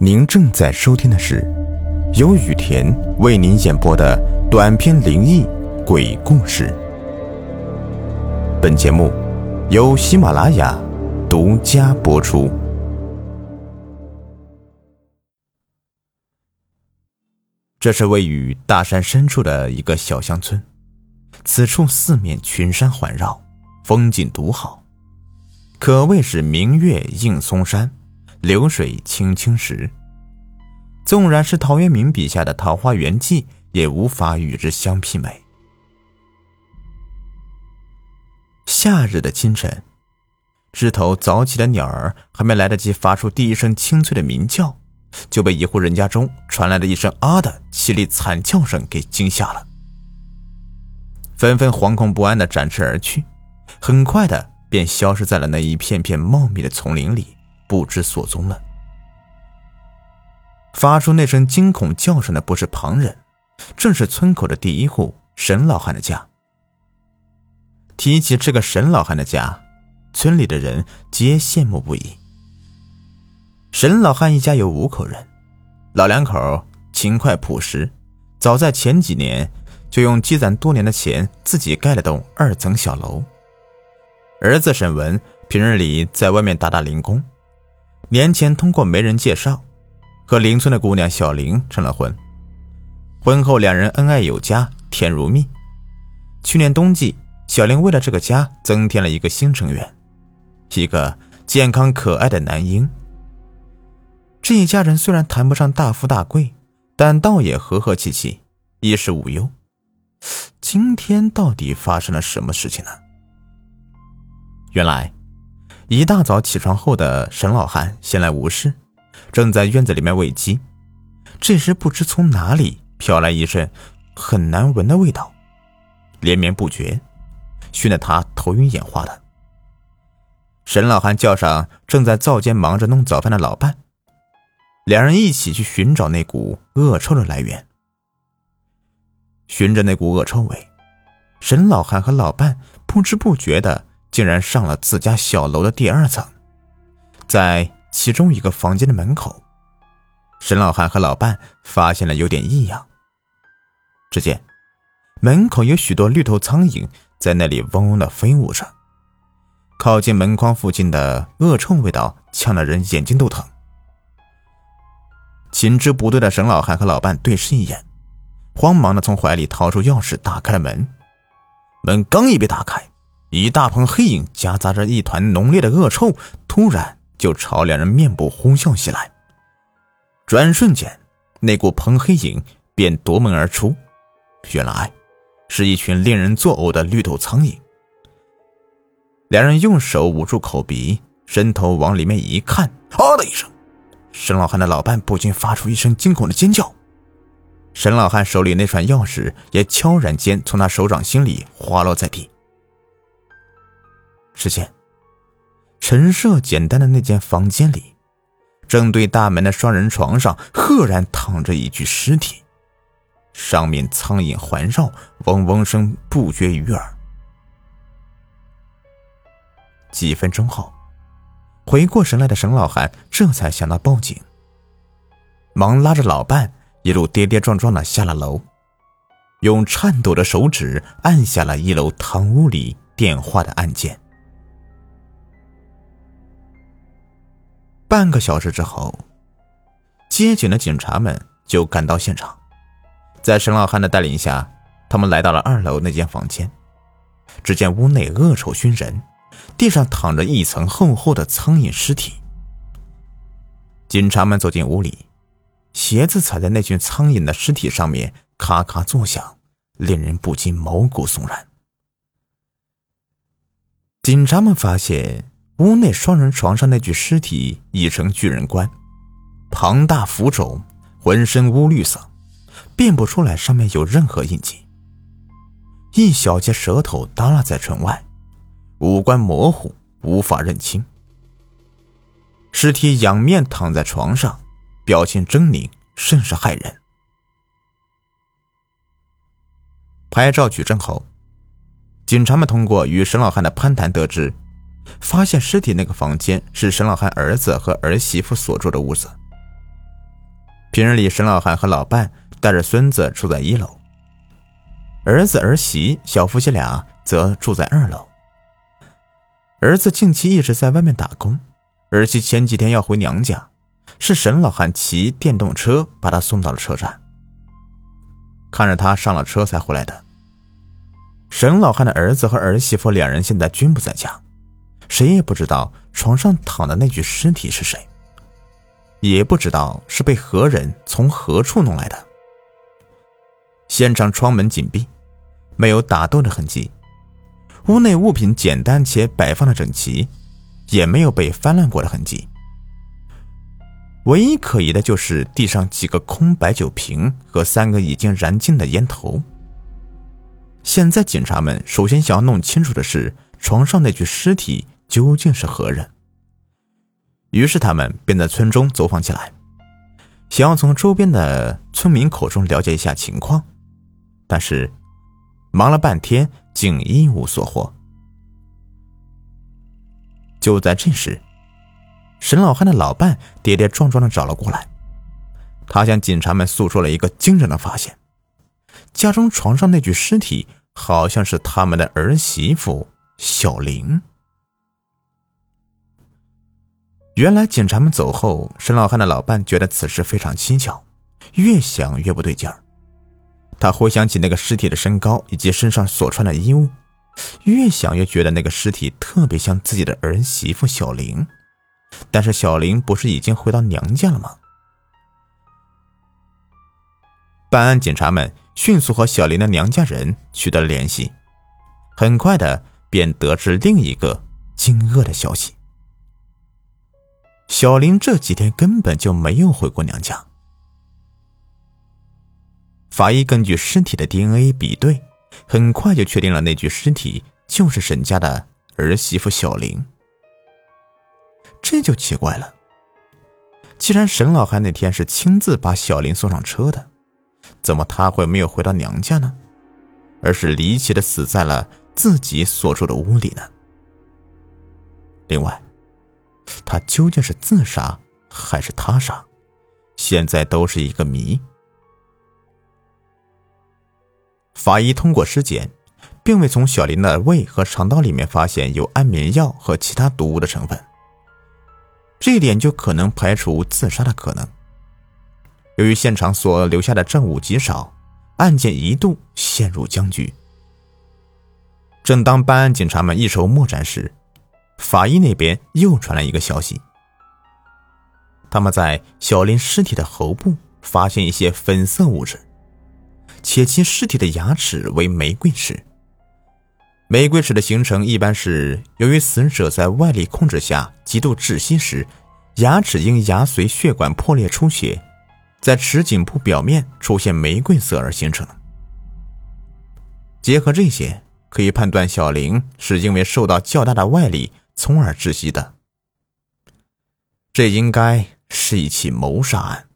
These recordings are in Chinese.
您正在收听的是由雨田为您演播的短篇灵异鬼故事。本节目由喜马拉雅独家播出。这是位于大山深处的一个小乡村，此处四面群山环绕，风景独好，可谓是明月映松山。流水清清时，纵然是陶渊明笔下的《桃花源记》，也无法与之相媲美。夏日的清晨，枝头早起的鸟儿还没来得及发出第一声清脆的鸣叫，就被一户人家中传来的一声“啊”的凄厉惨叫声给惊吓了，纷纷惶恐不安的展翅而去，很快的便消失在了那一片片茂密的丛林里。不知所踪了。发出那声惊恐叫声的不是旁人，正是村口的第一户沈老汉的家。提起这个沈老汉的家，村里的人皆羡慕不已。沈老汉一家有五口人，老两口勤快朴实，早在前几年就用积攒多年的钱自己盖了栋二层小楼。儿子沈文平日里在外面打打零工。年前通过媒人介绍，和邻村的姑娘小玲成了婚。婚后两人恩爱有加，甜如蜜。去年冬季，小玲为了这个家增添了一个新成员，一个健康可爱的男婴。这一家人虽然谈不上大富大贵，但倒也和和气气，衣食无忧。今天到底发生了什么事情呢？原来。一大早起床后的沈老汉闲来无事，正在院子里面喂鸡。这时不知从哪里飘来一阵很难闻的味道，连绵不绝，熏得他头晕眼花的。沈老汉叫上正在灶间忙着弄早饭的老伴，两人一起去寻找那股恶臭的来源。循着那股恶臭味，沈老汉和老伴不知不觉的。竟然上了自家小楼的第二层，在其中一个房间的门口，沈老汉和老伴发现了有点异样。只见门口有许多绿头苍蝇在那里嗡嗡的飞舞着，靠近门框附近的恶臭味道呛得人眼睛都疼。情知不对的沈老汉和老伴对视一眼，慌忙的从怀里掏出钥匙打开了门。门刚一被打开。一大捧黑影夹杂着一团浓烈的恶臭，突然就朝两人面部呼啸袭来。转瞬间，那股蓬黑影便夺门而出，原来是一群令人作呕的绿头苍蝇。两人用手捂住口鼻，伸头往里面一看，啊的一声，沈老汉的老伴不禁发出一声惊恐的尖叫。沈老汉手里那串钥匙也悄然间从他手掌心里滑落在地。只见陈设简单的那间房间里，正对大门的双人床上，赫然躺着一具尸体，上面苍蝇环绕，嗡嗡声不绝于耳。几分钟后，回过神来的沈老汉这才想到报警，忙拉着老伴一路跌跌撞撞的下了楼，用颤抖的手指按下了一楼堂屋里电话的按键。半个小时之后，接警的警察们就赶到现场。在沈老汉的带领下，他们来到了二楼那间房间。只见屋内恶臭熏人，地上躺着一层厚厚的苍蝇尸体。警察们走进屋里，鞋子踩在那群苍蝇的尸体上面，咔咔作响，令人不禁毛骨悚然。警察们发现。屋内双人床上那具尸体已成巨人棺，庞大浮肿，浑身乌绿色，辨不出来上面有任何印记。一小截舌头耷拉在唇外，五官模糊，无法认清。尸体仰面躺在床上，表情狰狞，甚是骇人。拍照取证后，警察们通过与沈老汉的攀谈得知。发现尸体那个房间是沈老汉儿子和儿媳妇所住的屋子。平日里，沈老汉和老伴带着孙子住在一楼，儿子儿媳小夫妻俩则住在二楼。儿子近期一直在外面打工，儿媳前几天要回娘家，是沈老汉骑电动车把他送到了车站，看着他上了车才回来的。沈老汉的儿子和儿媳妇两人现在均不在家，谁也不知道床上躺的那具尸体是谁，也不知道是被何人从何处弄来的。现场窗门紧闭，没有打斗的痕迹，屋内物品简单且摆放的整齐，也没有被翻乱过的痕迹。唯一可疑的就是地上几个空白酒瓶和三个已经燃尽的烟头。现在警察们首先想要弄清楚的是，床上那具尸体究竟是何人。于是他们便在村中走访起来，想要从周边的村民口中了解一下情况，但是忙了半天竟一无所获。就在这时，沈老汉的老伴跌跌撞撞的找了过来，他向警察们诉说了一个惊人的发现：家中床上那具尸体。好像是他们的儿媳妇小玲。原来警察们走后，沈老汉的老伴觉得此事非常蹊跷，越想越不对劲儿。他回想起那个尸体的身高以及身上所穿的衣物，越想越觉得那个尸体特别像自己的儿媳妇小玲。但是小玲不是已经回到娘家了吗？办案警察们。迅速和小林的娘家人取得了联系，很快的便得知另一个惊愕的消息：小林这几天根本就没有回过娘家。法医根据尸体的 DNA 比对，很快就确定了那具尸体就是沈家的儿媳妇小林。这就奇怪了，既然沈老汉那天是亲自把小林送上车的。怎么他会没有回到娘家呢？而是离奇的死在了自己所住的屋里呢？另外，他究竟是自杀还是他杀，现在都是一个谜。法医通过尸检，并未从小林的胃和肠道里面发现有安眠药和其他毒物的成分，这一点就可能排除自杀的可能。由于现场所留下的证物极少，案件一度陷入僵局。正当办案警察们一筹莫展时，法医那边又传来一个消息：他们在小林尸体的喉部发现一些粉色物质，且其尸体的牙齿为玫瑰齿。玫瑰齿的形成一般是由于死者在外力控制下极度窒息时，牙齿因牙髓血管破裂出血。在齿颈部表面出现玫瑰色而形成。结合这些，可以判断小林是因为受到较大的外力，从而窒息的。这应该是一起谋杀案。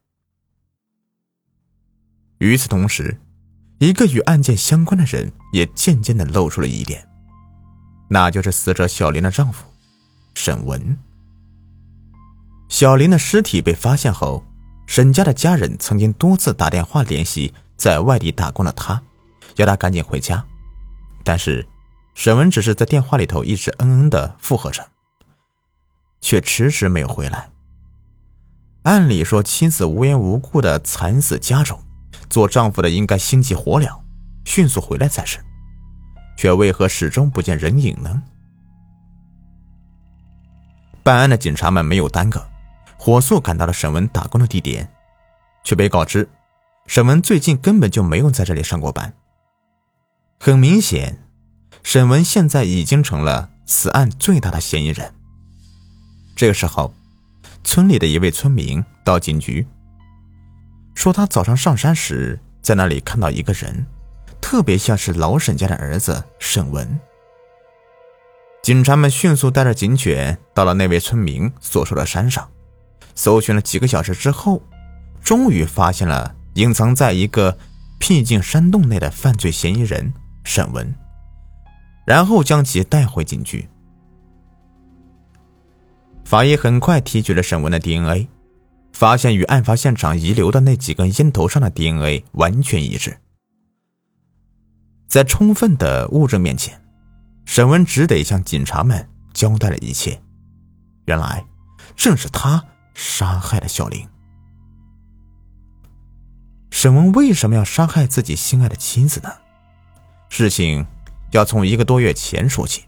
与此同时，一个与案件相关的人也渐渐的露出了疑点，那就是死者小林的丈夫沈文。小林的尸体被发现后。沈家的家人曾经多次打电话联系在外地打工的他，要他赶紧回家，但是沈文只是在电话里头一直嗯嗯的附和着，却迟迟没有回来。按理说妻子无缘无故的惨死家中，做丈夫的应该心急火燎，迅速回来才是，却为何始终不见人影呢？办案的警察们没有耽搁。火速赶到了沈文打工的地点，却被告知，沈文最近根本就没有在这里上过班。很明显，沈文现在已经成了此案最大的嫌疑人。这个时候，村里的一位村民到警局，说他早上上山时在那里看到一个人，特别像是老沈家的儿子沈文。警察们迅速带着警犬到了那位村民所说的山上。搜寻了几个小时之后，终于发现了隐藏在一个僻静山洞内的犯罪嫌疑人沈文，然后将其带回警局。法医很快提取了沈文的 DNA，发现与案发现场遗留的那几根烟头上的 DNA 完全一致。在充分的物证面前，沈文只得向警察们交代了一切。原来，正是他杀害了小林。沈文为什么要杀害自己心爱的妻子呢？事情要从一个多月前说起。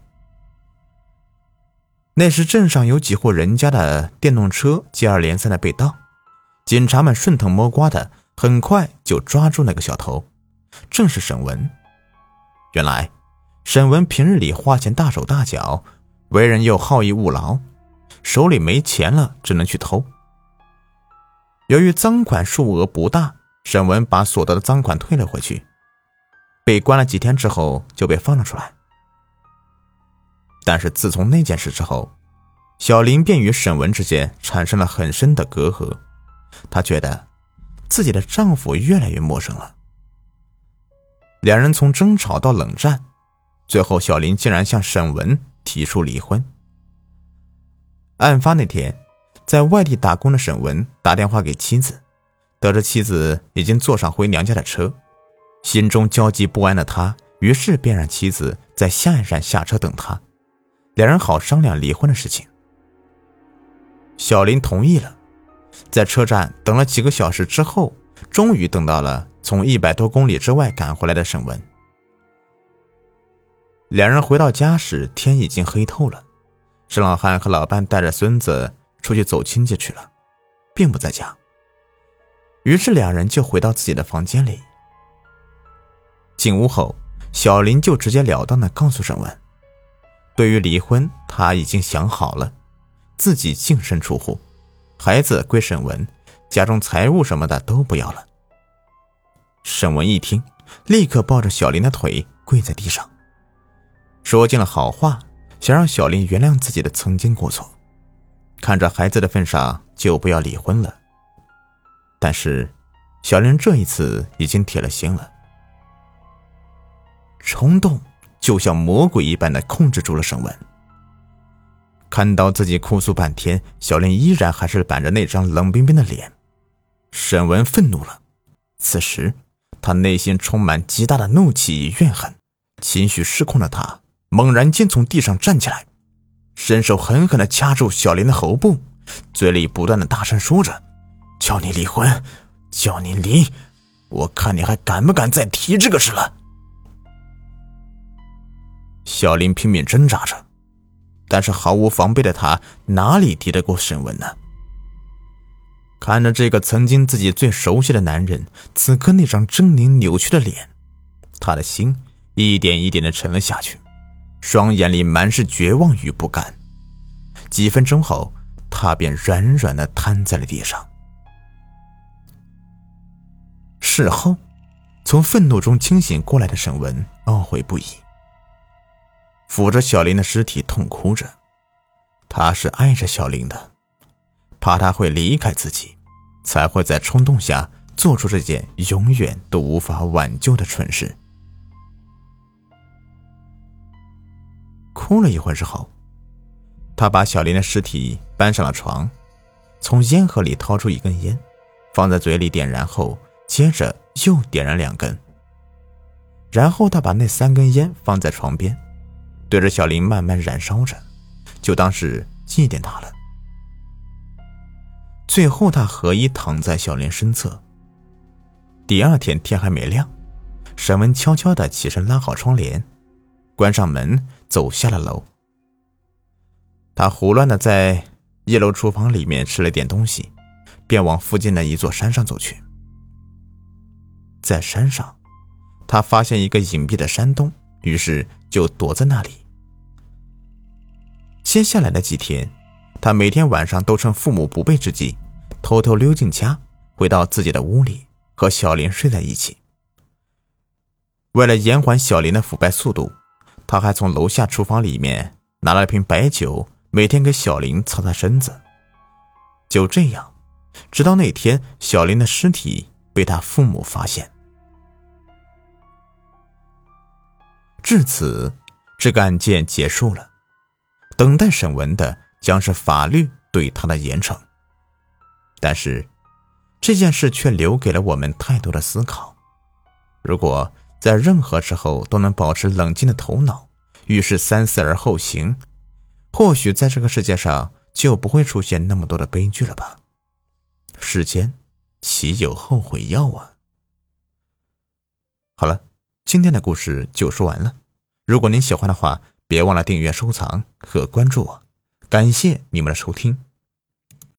那时镇上有几户人家的电动车接二连三的被盗，警察们顺藤摸瓜的，很快就抓住那个小偷，正是沈文。原来，沈文平日里花钱大手大脚，为人又好逸恶劳，手里没钱了只能去偷。由于赃款数额不大。沈文把所得的赃款退了回去，被关了几天之后就被放了出来。但是自从那件事之后，小林便与沈文之间产生了很深的隔阂。她觉得自己的丈夫越来越陌生了。两人从争吵到冷战，最后小林竟然向沈文提出离婚。案发那天，在外地打工的沈文打电话给妻子。得知妻子已经坐上回娘家的车，心中焦急不安的他，于是便让妻子在下一站下车等他，两人好商量离婚的事情。小林同意了，在车站等了几个小时之后，终于等到了从一百多公里之外赶回来的沈文。两人回到家时，天已经黑透了。沈老汉和老伴带着孙子出去走亲戚去了，并不在家。于是两人就回到自己的房间里。进屋后，小林就直截了当的告诉沈文：“对于离婚，他已经想好了，自己净身出户，孩子归沈文，家中财物什么的都不要了。”沈文一听，立刻抱着小林的腿跪在地上，说尽了好话，想让小林原谅自己的曾经过错，看着孩子的份上，就不要离婚了。但是，小林这一次已经铁了心了。冲动就像魔鬼一般的控制住了沈文。看到自己哭诉半天，小林依然还是板着那张冷冰冰的脸。沈文愤怒了，此时他内心充满极大的怒气与怨恨，情绪失控的他猛然间从地上站起来，伸手狠狠的掐住小林的喉部，嘴里不断的大声说着。叫你离婚，叫你离，我看你还敢不敢再提这个事了。小林拼命挣扎着，但是毫无防备的他哪里敌得过沈文呢？看着这个曾经自己最熟悉的男人，此刻那张狰狞扭曲的脸，他的心一点一点的沉了下去，双眼里满是绝望与不甘。几分钟后，他便软软的瘫在了地上。事后，从愤怒中清醒过来的沈文懊悔不已，抚着小林的尸体痛哭着。他是爱着小林的，怕他会离开自己，才会在冲动下做出这件永远都无法挽救的蠢事。哭了一会儿之后，他把小林的尸体搬上了床，从烟盒里掏出一根烟，放在嘴里点燃后。接着又点燃两根，然后他把那三根烟放在床边，对着小林慢慢燃烧着，就当是祭奠他了。最后，他合衣躺在小林身侧。第二天天还没亮，沈文悄悄的起身拉好窗帘，关上门，走下了楼。他胡乱的在一楼厨房里面吃了点东西，便往附近的一座山上走去。在山上，他发现一个隐蔽的山洞，于是就躲在那里。接下来的几天，他每天晚上都趁父母不备之际，偷偷溜进家，回到自己的屋里，和小林睡在一起。为了延缓小林的腐败速度，他还从楼下厨房里面拿了瓶白酒，每天给小林擦擦身子。就这样，直到那天，小林的尸体被他父母发现。至此，这个案件结束了。等待审问的将是法律对他的严惩。但是，这件事却留给了我们太多的思考。如果在任何时候都能保持冷静的头脑，遇事三思而后行，或许在这个世界上就不会出现那么多的悲剧了吧？世间岂有后悔药啊！好了，今天的故事就说完了。如果您喜欢的话，别忘了订阅、收藏和关注我。感谢你们的收听。